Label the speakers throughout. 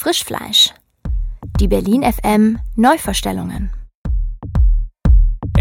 Speaker 1: Frischfleisch. Die Berlin FM Neuvorstellungen.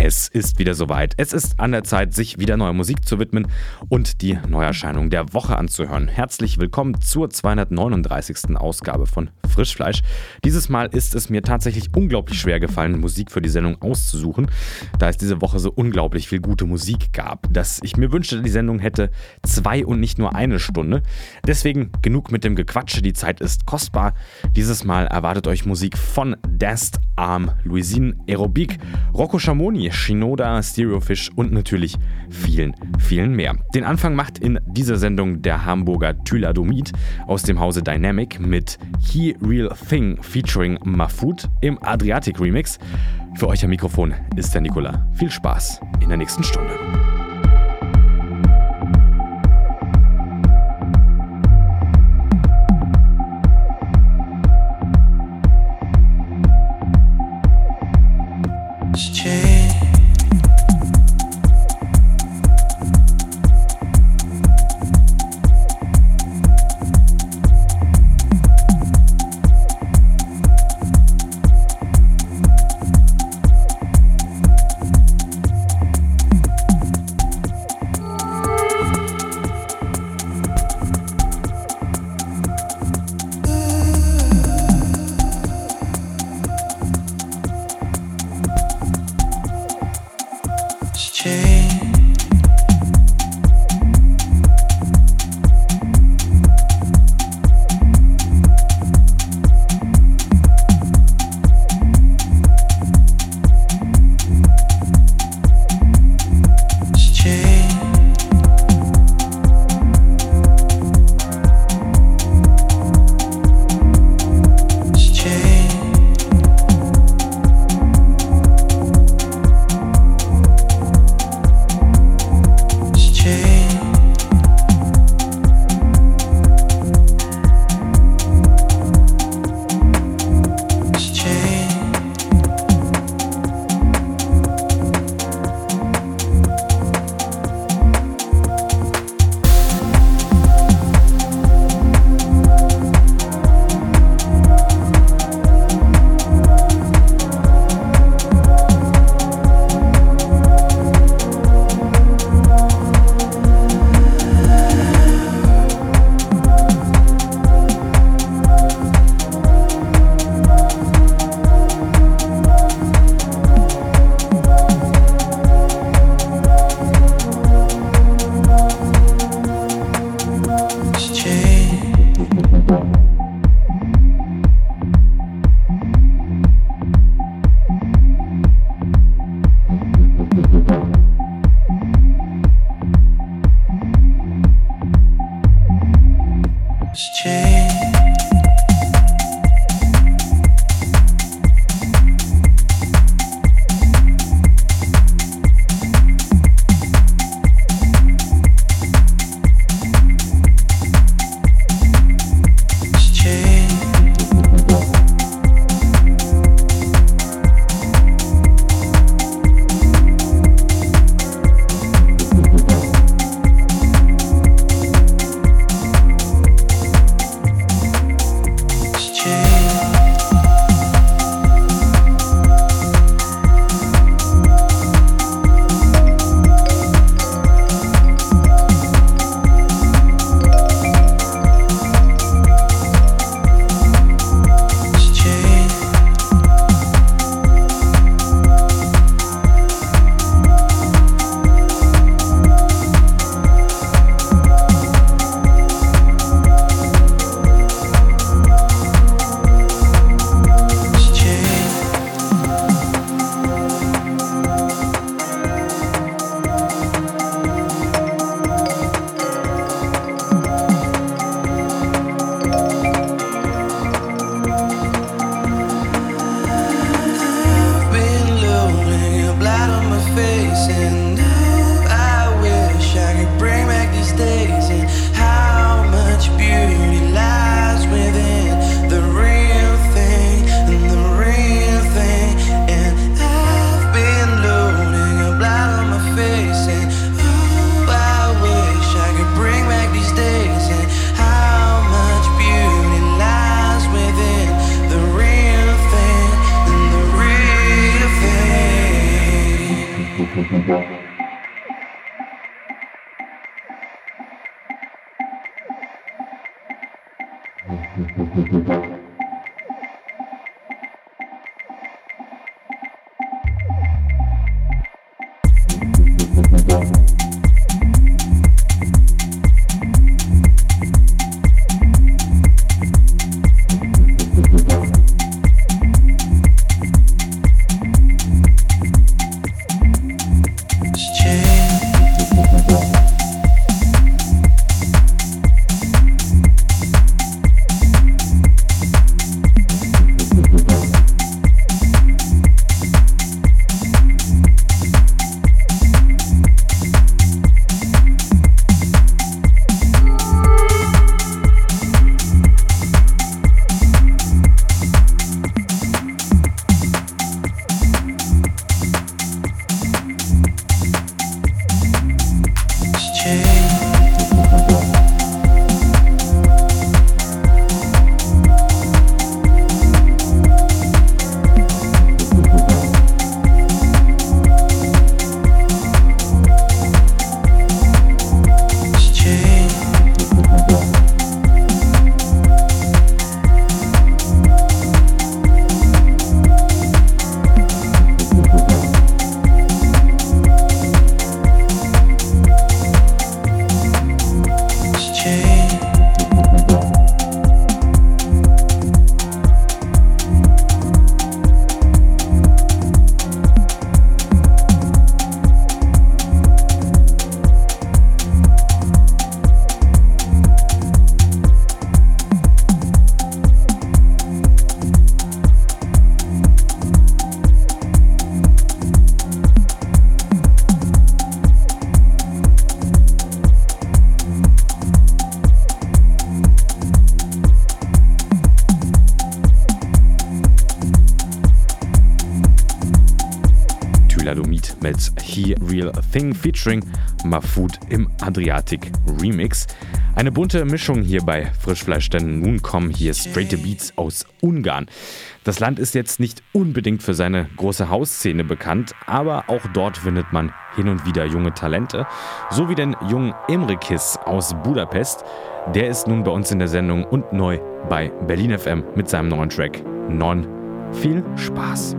Speaker 2: Es ist wieder soweit. Es ist an der Zeit, sich wieder neuer Musik zu widmen und die Neuerscheinung der Woche anzuhören. Herzlich willkommen zur 239. Ausgabe von Frischfleisch. Dieses Mal ist es mir tatsächlich unglaublich schwer gefallen, Musik für die Sendung auszusuchen, da es diese Woche so unglaublich viel gute Musik gab, dass ich mir wünschte, die Sendung hätte zwei und nicht nur eine Stunde. Deswegen genug mit dem Gequatsche, die Zeit ist kostbar. Dieses Mal erwartet euch Musik von Dast Arm, Louisine Aerobic, Rocco Schamoni, Shinoda, Stereofish und natürlich vielen, vielen mehr. Den Anfang macht in dieser Sendung der Hamburger Thyladomid aus dem Hause Dynamic mit He Real Thing featuring Mafut im Adriatic Remix. Für euch am Mikrofon ist der Nikola. Viel Spaß in der nächsten Stunde. Featuring Mafud im Adriatic Remix. Eine bunte Mischung hier bei Frischfleisch, denn nun kommen hier straight Beats aus Ungarn. Das Land ist jetzt nicht unbedingt für seine große Hausszene bekannt, aber auch dort findet man hin und wieder junge Talente, so wie den jungen Emrikis aus Budapest. Der ist nun bei uns in der Sendung und neu bei Berlin FM mit seinem neuen Track Non. Viel Spaß!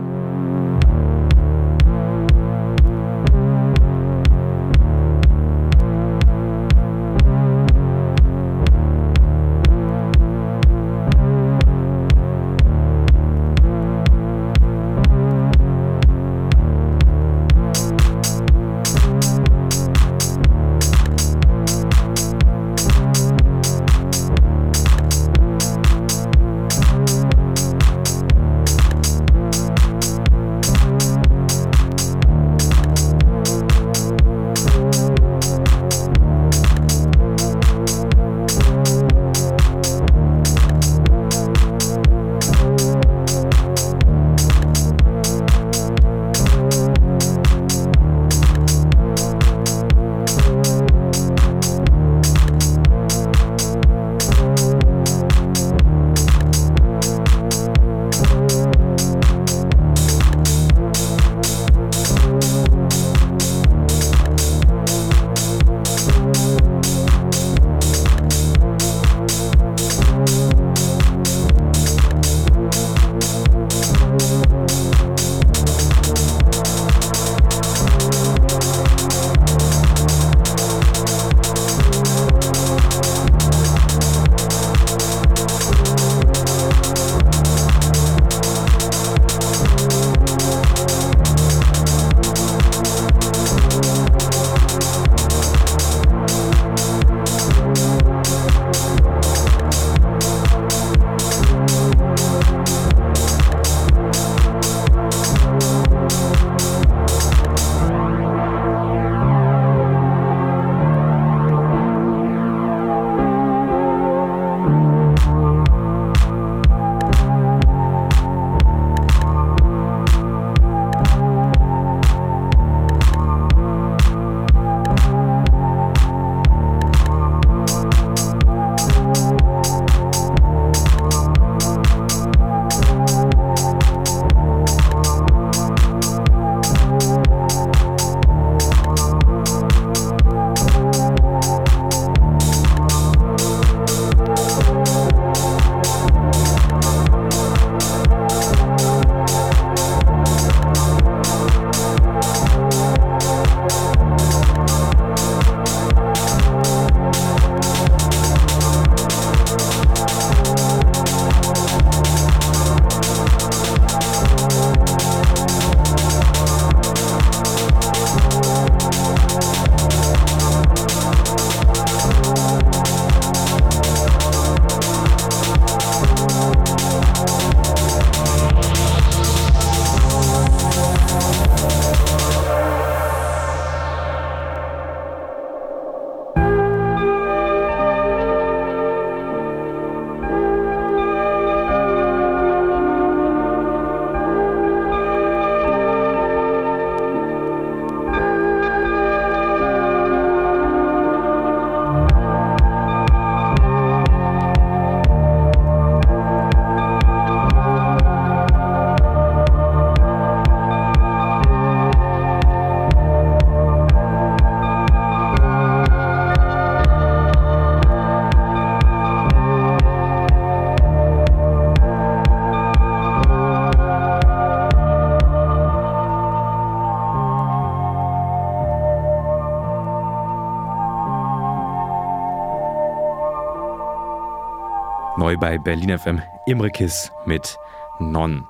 Speaker 2: Neu bei Berlin FM Imre Kiss mit Non.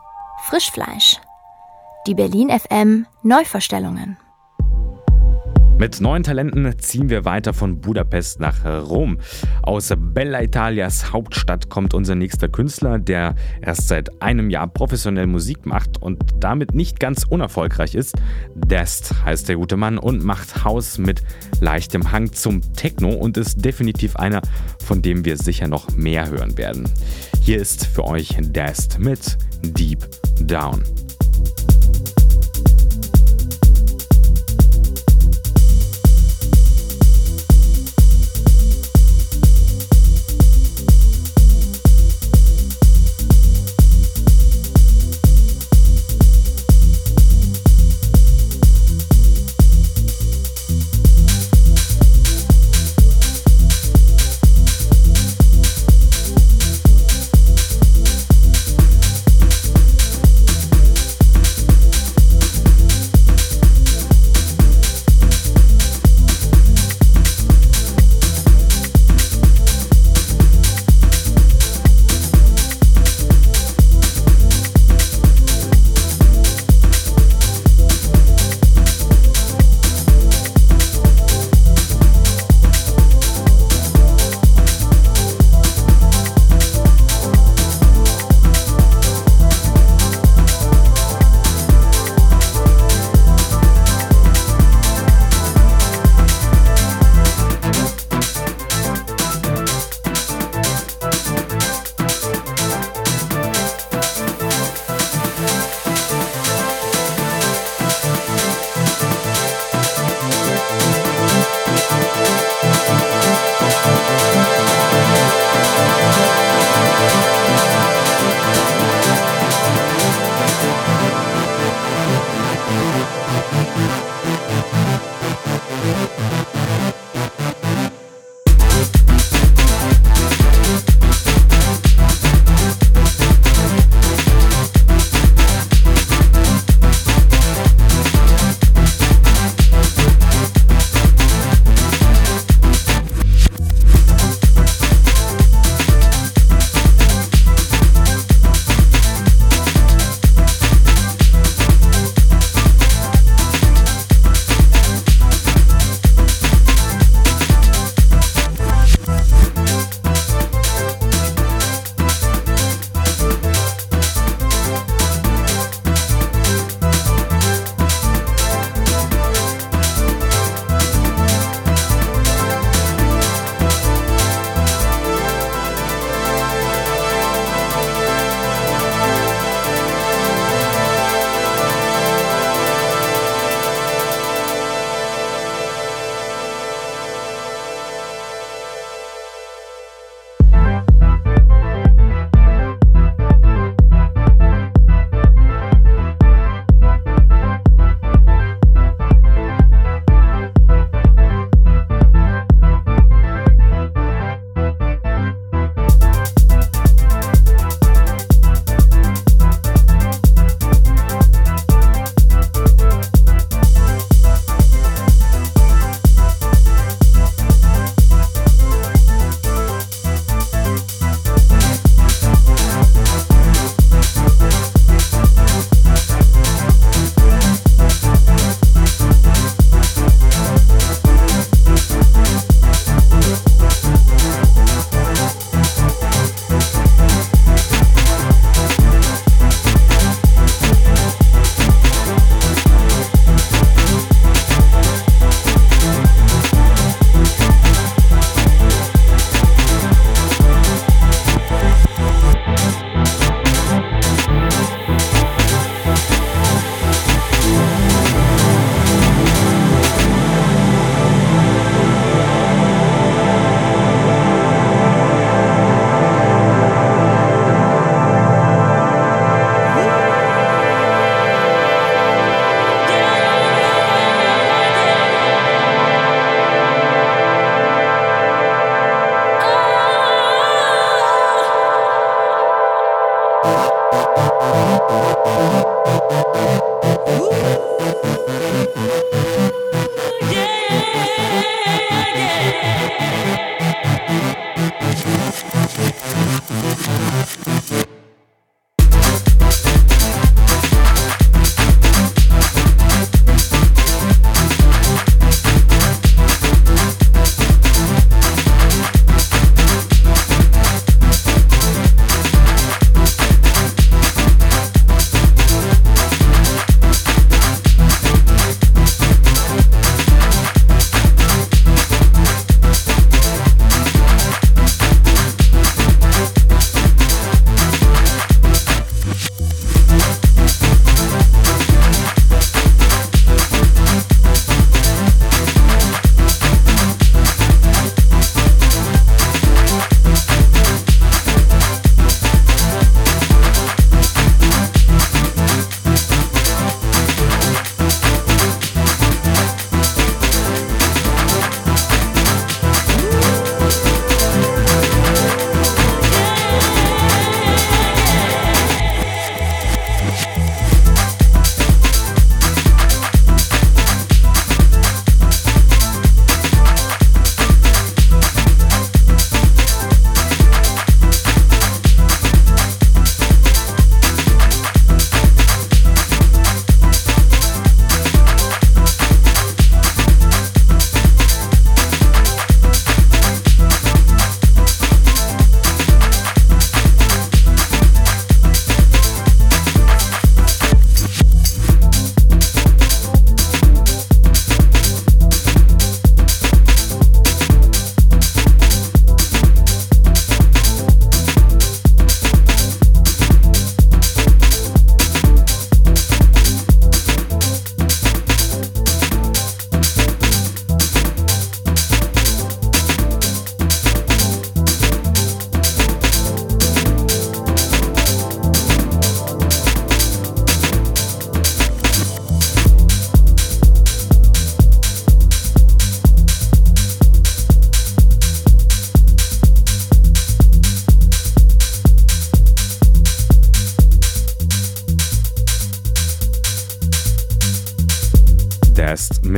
Speaker 1: Frischfleisch. Die Berlin FM Neuvorstellungen.
Speaker 2: Mit neuen Talenten ziehen wir weiter von Budapest nach Rom. Aus Bella Italias Hauptstadt kommt unser nächster Künstler, der erst seit einem Jahr professionell Musik macht und damit nicht ganz unerfolgreich ist. Dest heißt der gute Mann und macht Haus mit leichtem Hang zum Techno und ist definitiv einer, von dem wir sicher noch mehr hören werden. Hier ist für euch Dest mit Deep Down.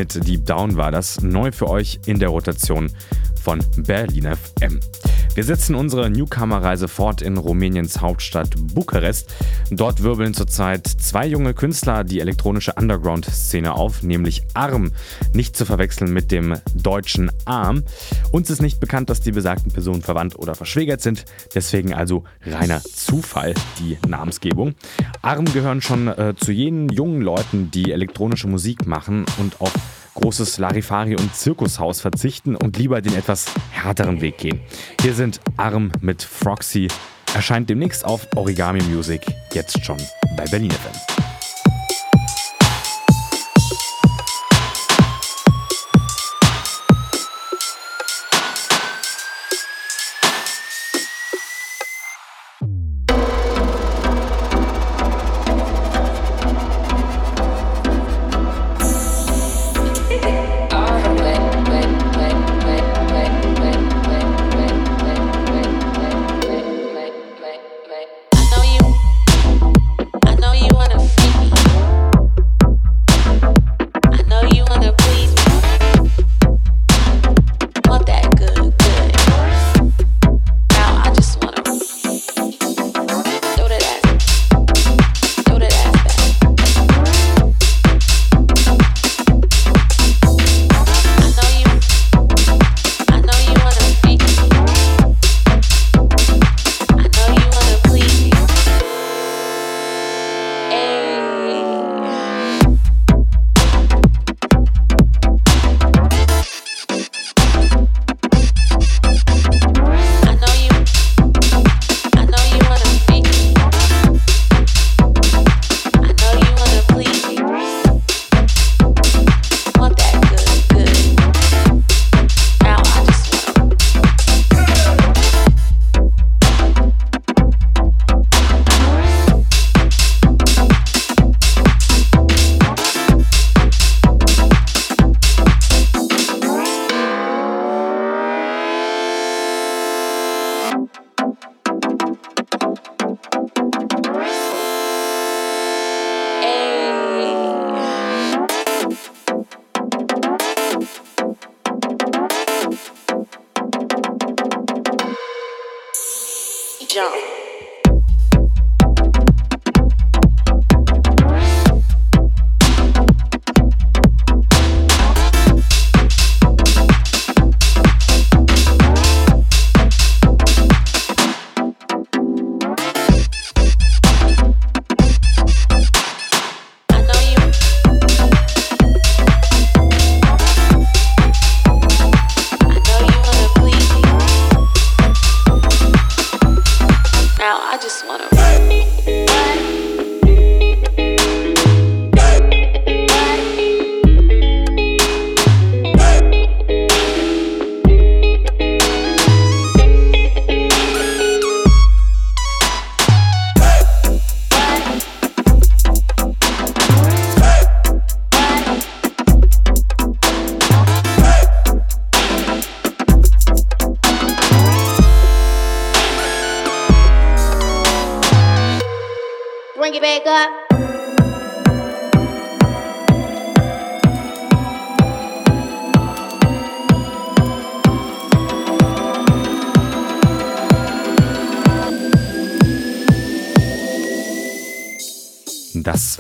Speaker 2: Mit Deep Down war das, neu für euch in der Rotation von Berlin FM. Wir setzen unsere Newcomer-Reise fort in Rumäniens Hauptstadt Bukarest. Dort wirbeln zurzeit zwei junge Künstler die elektronische Underground-Szene auf, nämlich Arm, nicht zu verwechseln mit dem deutschen Arm. Uns ist nicht bekannt, dass die besagten Personen verwandt oder verschwägert sind, deswegen also reiner Zufall die Namensgebung. Arm gehören schon äh, zu jenen jungen Leuten, die elektronische Musik machen und auf großes Larifari und Zirkushaus verzichten und lieber den etwas härteren Weg gehen. Hier sind Arm mit Froxy, erscheint demnächst auf Origami Music, jetzt schon bei Berlin FM.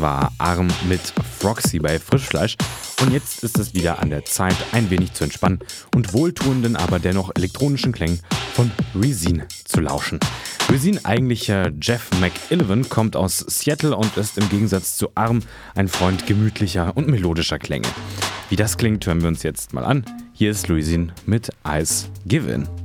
Speaker 2: War Arm mit Froxy bei Frischfleisch. Und jetzt ist es wieder an der Zeit, ein wenig zu entspannen und wohltuenden, aber dennoch elektronischen Klängen von Rezine zu lauschen. Rezine, eigentlicher Jeff McIllivan, kommt aus Seattle und ist im Gegensatz zu Arm ein Freund gemütlicher und melodischer Klänge. Wie das klingt, hören wir uns jetzt mal an. Hier ist Rezine mit Ice Given.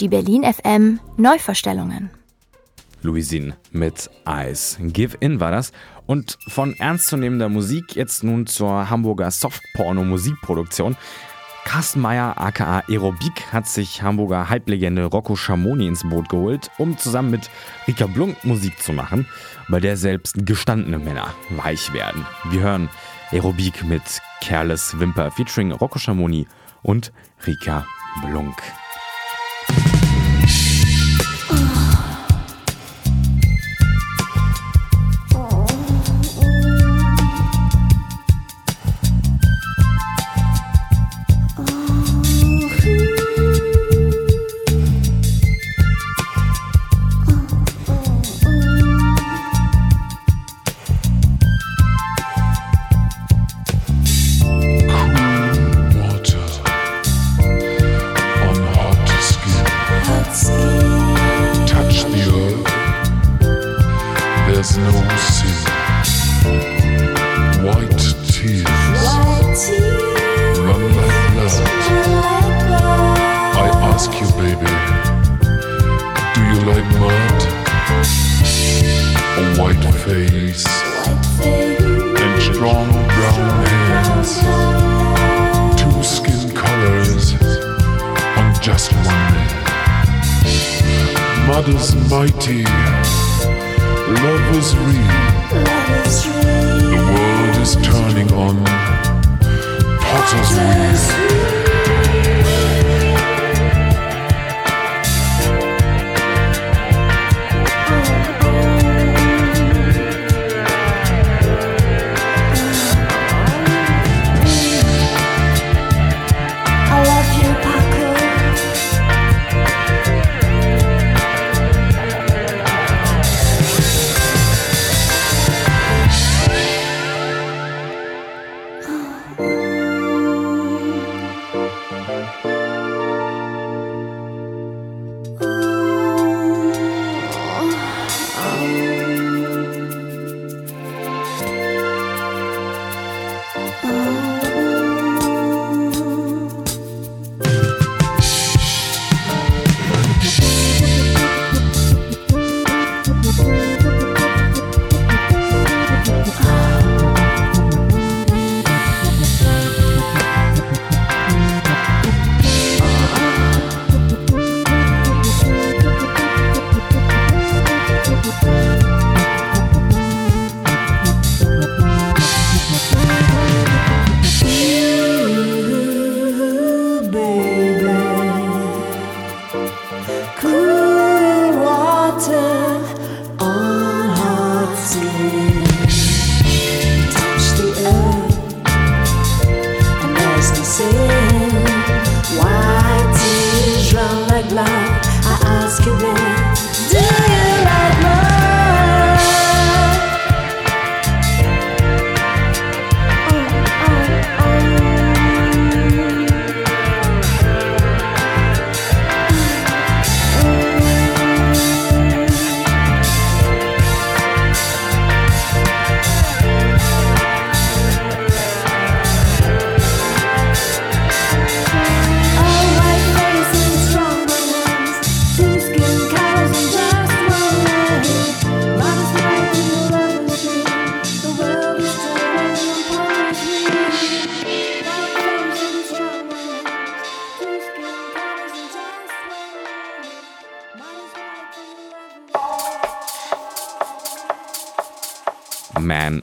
Speaker 1: Die Berlin FM Neuvorstellungen.
Speaker 2: Louisine mit Eis. Give In war das. Und von ernstzunehmender Musik jetzt nun zur Hamburger Softporno-Musikproduktion. Carsten Meyer aka Aerobik hat sich Hamburger Halblegende Rocco Schamoni ins Boot geholt, um zusammen mit Rika Blunk Musik zu machen, bei der selbst gestandene Männer weich werden. Wir hören Aerobik mit Careless Wimper featuring Rocco Schamoni und Rika Blunk.
Speaker 3: Mud is mighty, love is real. The world is turning on potter's wheel.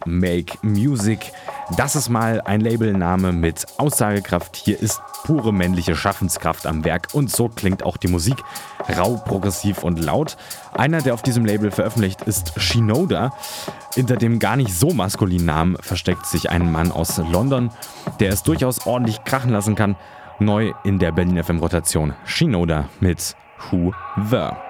Speaker 2: Make Music. Das ist mal ein Labelname mit Aussagekraft. Hier ist pure männliche Schaffenskraft am Werk und so klingt auch die Musik. Rau, progressiv und laut. Einer, der auf diesem Label veröffentlicht, ist Shinoda. Hinter dem gar nicht so maskulinen Namen versteckt sich ein Mann aus London, der es durchaus ordentlich krachen lassen kann. Neu in der Berlin FM Rotation Shinoda mit Who The.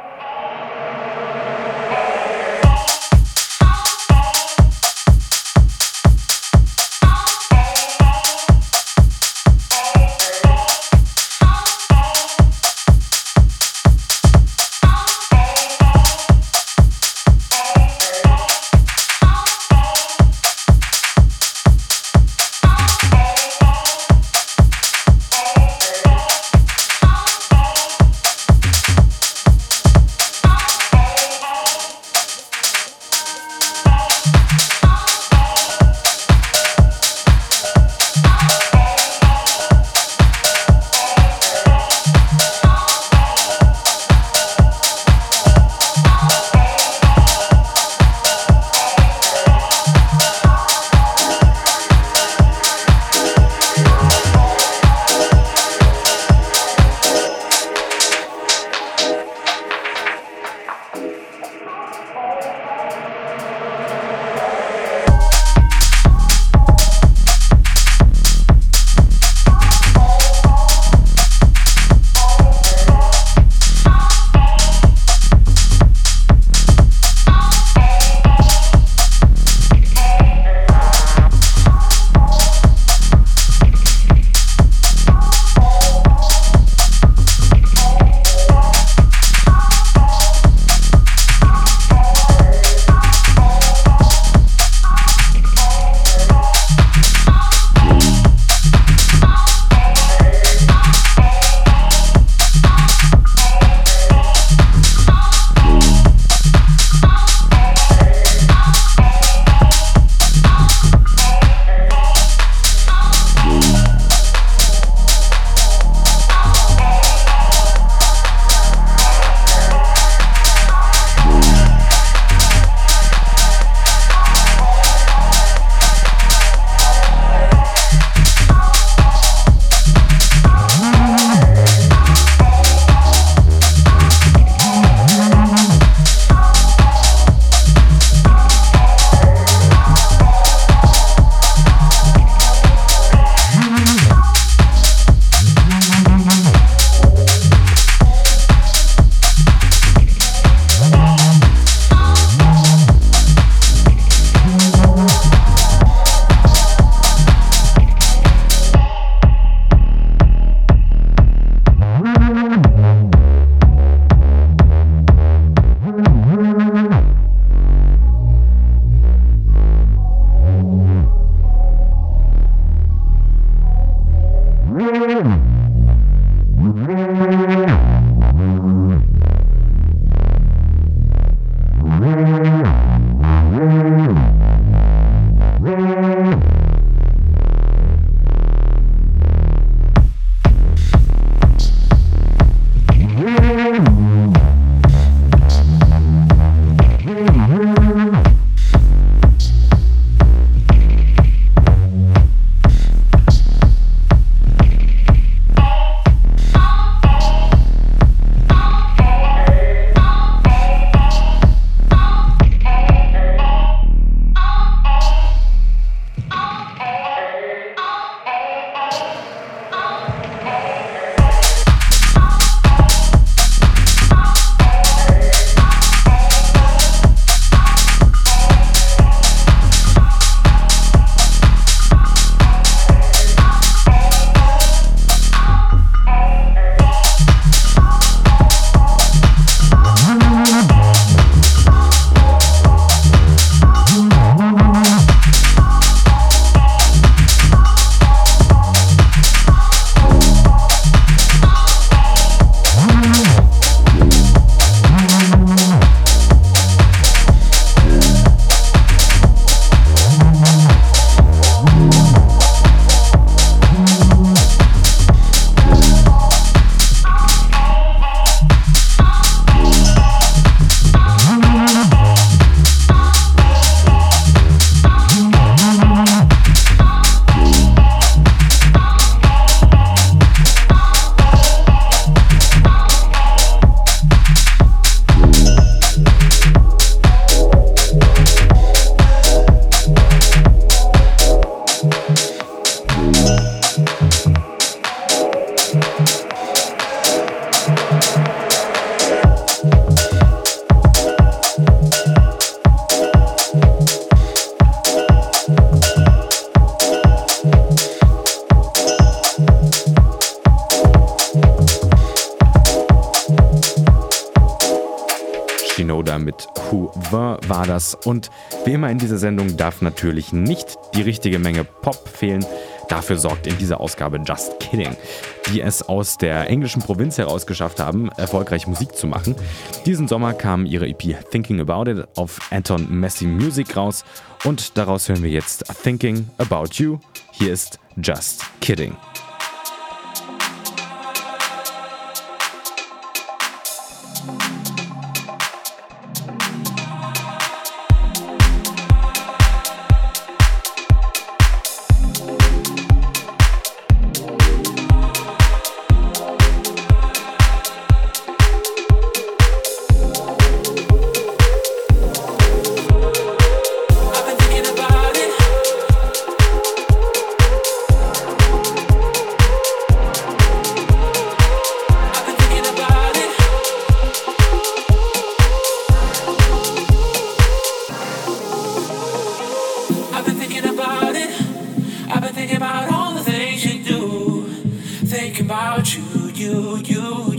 Speaker 2: Und wie immer in dieser Sendung darf natürlich nicht die richtige Menge Pop fehlen. Dafür sorgt in dieser Ausgabe Just Kidding, die es aus der englischen Provinz heraus geschafft haben, erfolgreich Musik zu machen. Diesen Sommer kam ihre EP Thinking About It auf Anton Messi Music raus und daraus hören wir jetzt Thinking About You. Hier ist Just Kidding.
Speaker 4: about you, you, you.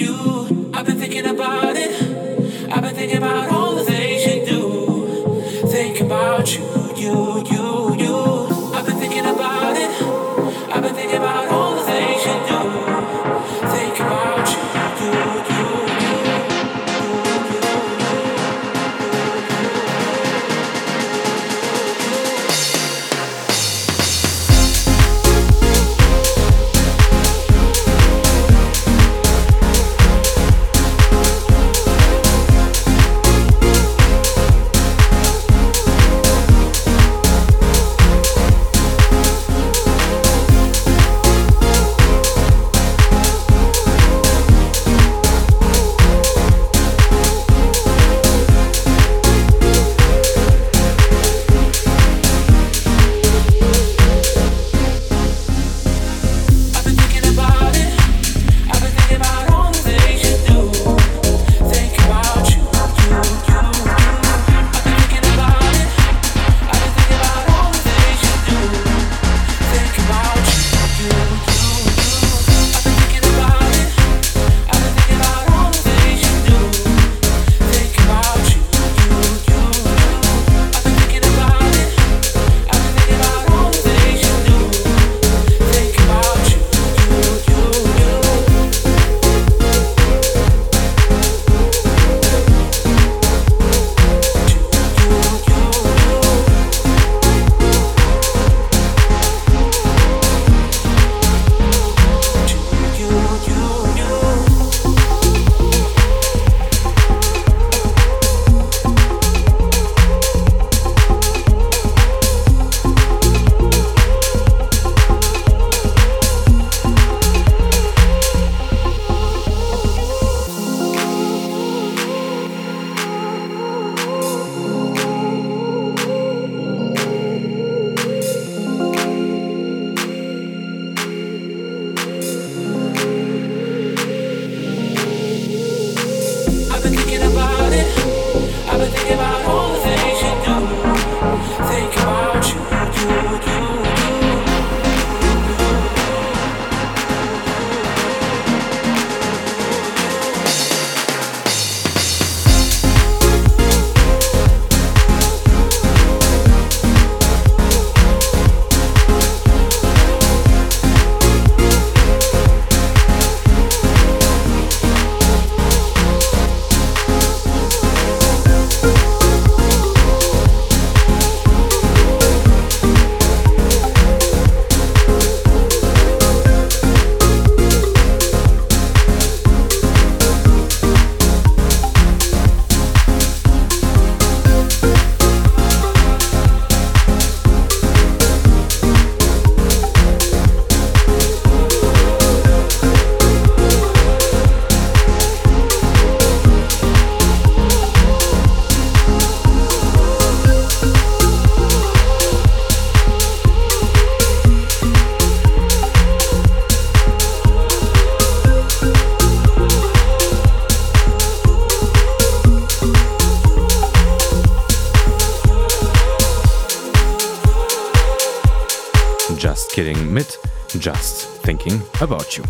Speaker 2: Just Kidding mit Just Thinking About You.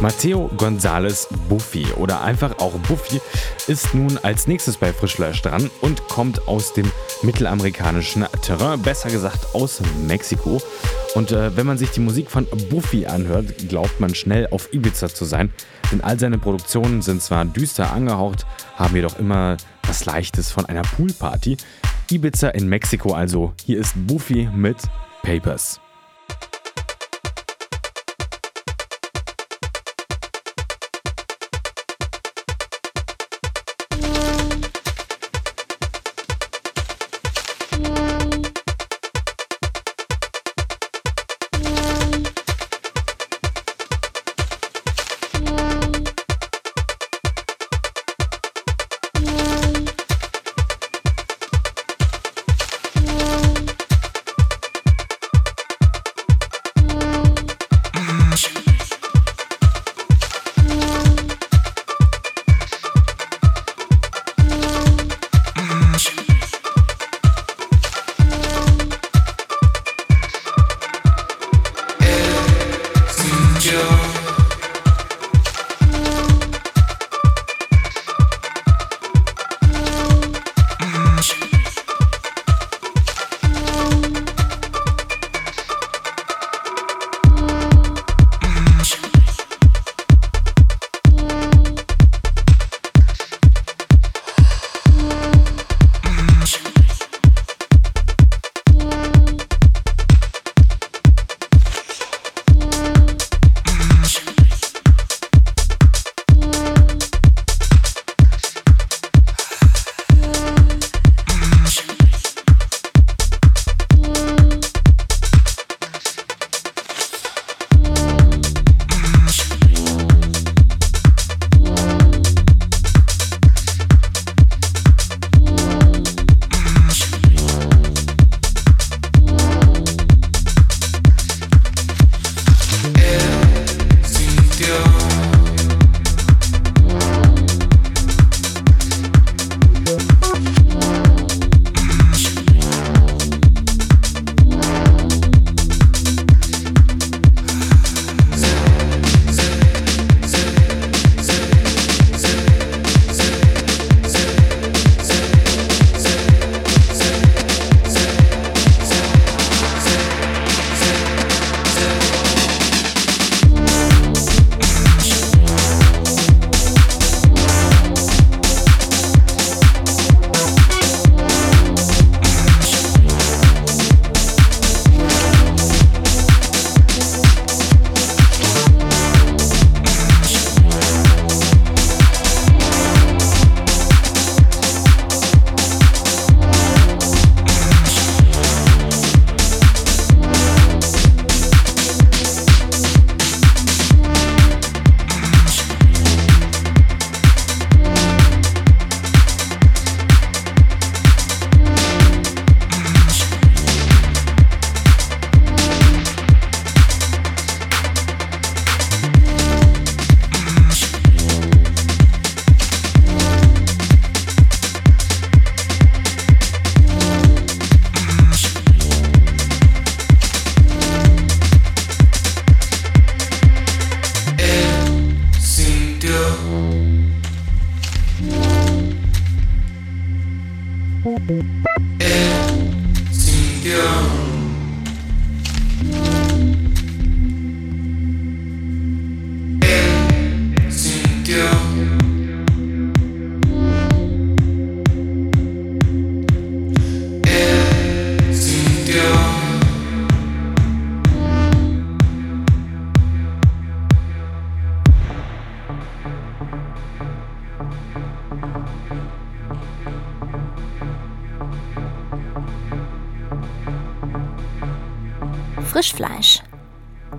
Speaker 2: Matteo González Buffy oder einfach auch Buffy ist nun als nächstes bei Frischlösch dran und kommt aus dem mittelamerikanischen Terrain, besser gesagt aus Mexiko. Und äh, wenn man sich die Musik von Buffy anhört, glaubt man schnell auf Ibiza zu sein, denn all seine Produktionen sind zwar düster angehaucht, haben jedoch immer was Leichtes von einer Poolparty. Ibiza in Mexiko also, hier ist Buffy mit Papers.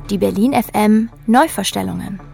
Speaker 1: Die Berlin FM Neuvorstellungen.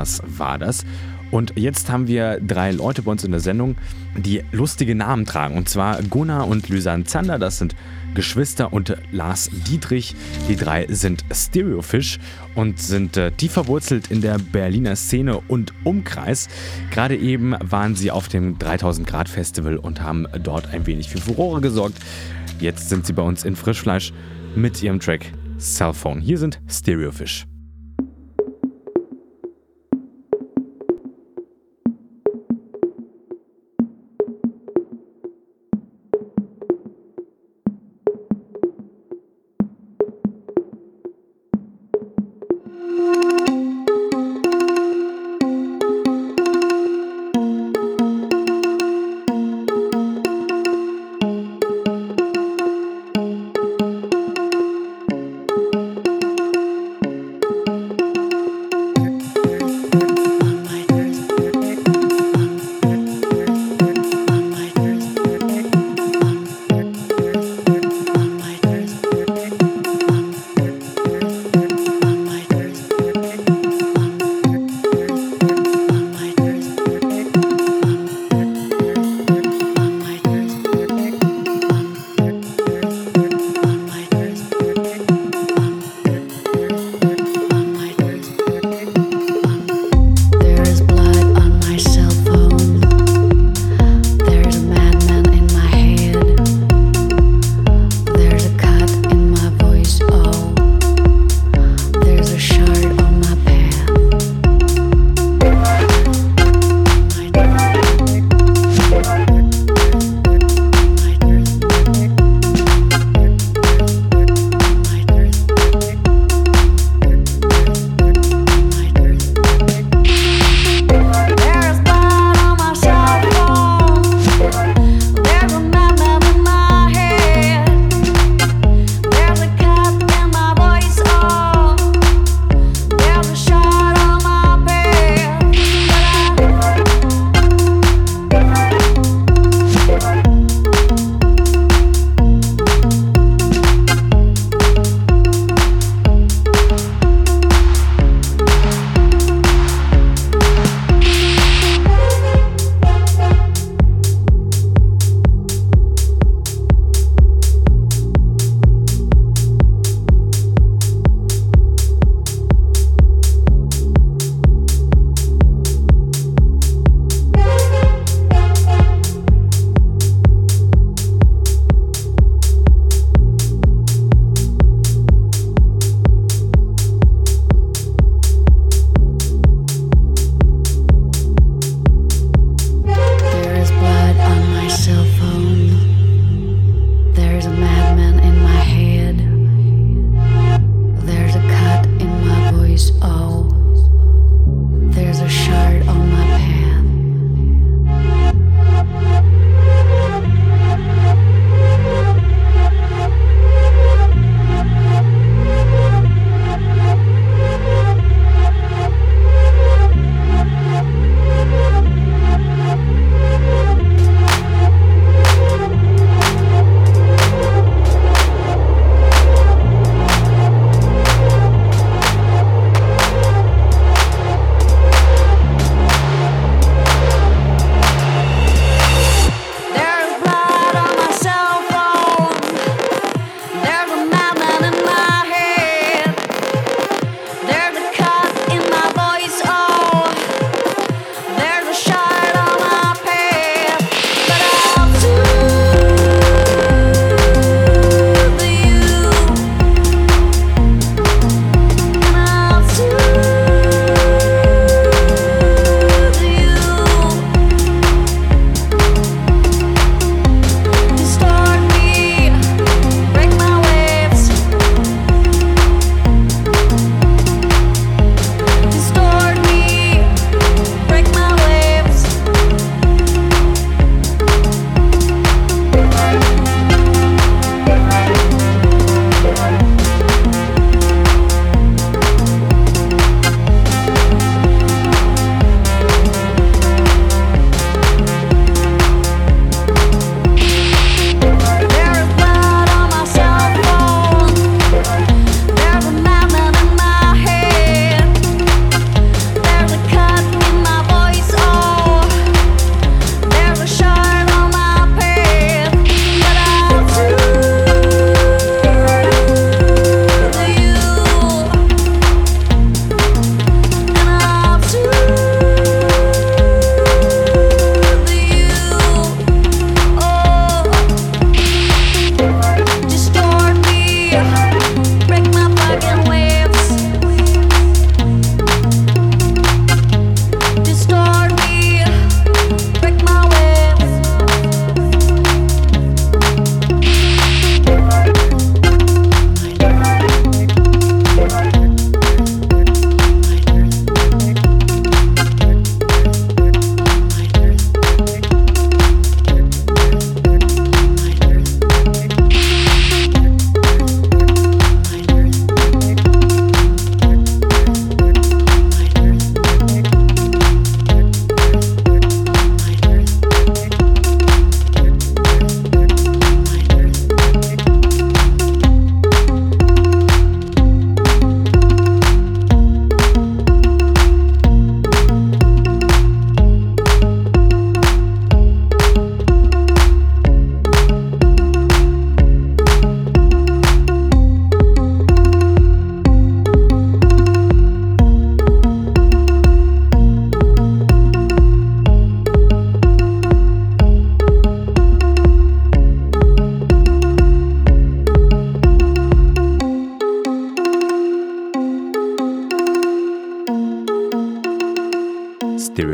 Speaker 2: Papers war das. Und jetzt haben wir drei Leute bei uns in der Sendung, die lustige Namen tragen. Und zwar Gunnar und Lysan Zander, das sind Geschwister und Lars Dietrich. Die drei sind Stereofish und sind äh, tief verwurzelt in der Berliner Szene und Umkreis. Gerade eben waren sie auf dem 3000 Grad Festival und haben dort ein wenig für Furore gesorgt. Jetzt sind sie bei uns in Frischfleisch mit ihrem Track Cellphone. Hier sind Stereofish.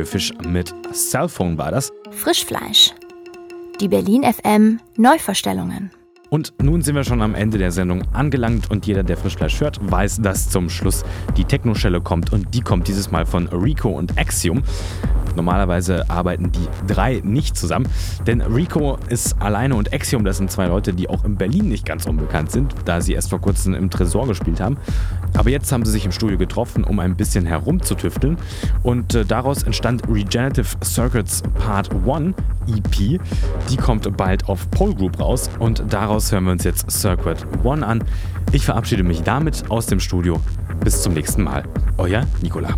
Speaker 2: Stereofish mit Cellphone war das.
Speaker 1: Frischfleisch. Die Berlin FM Neuvorstellungen.
Speaker 2: Und nun sind wir schon am Ende der Sendung angelangt und jeder, der Frischfleisch hört, weiß, dass zum Schluss die Techno-Schelle kommt und die kommt dieses Mal von Rico und Axiom. Normalerweise arbeiten die drei nicht zusammen, denn Rico ist alleine und Axiom, das sind zwei Leute, die auch in Berlin nicht ganz unbekannt sind, da sie erst vor kurzem im Tresor gespielt haben. Aber jetzt haben sie sich im Studio getroffen, um ein bisschen herumzutüfteln und äh, daraus entstand Regenerative Circuits Part 1 EP. Die kommt bald auf Pole Group raus und daraus hören wir uns jetzt Circuit 1 an. Ich verabschiede mich damit aus dem Studio. Bis zum nächsten Mal. Euer Nikola.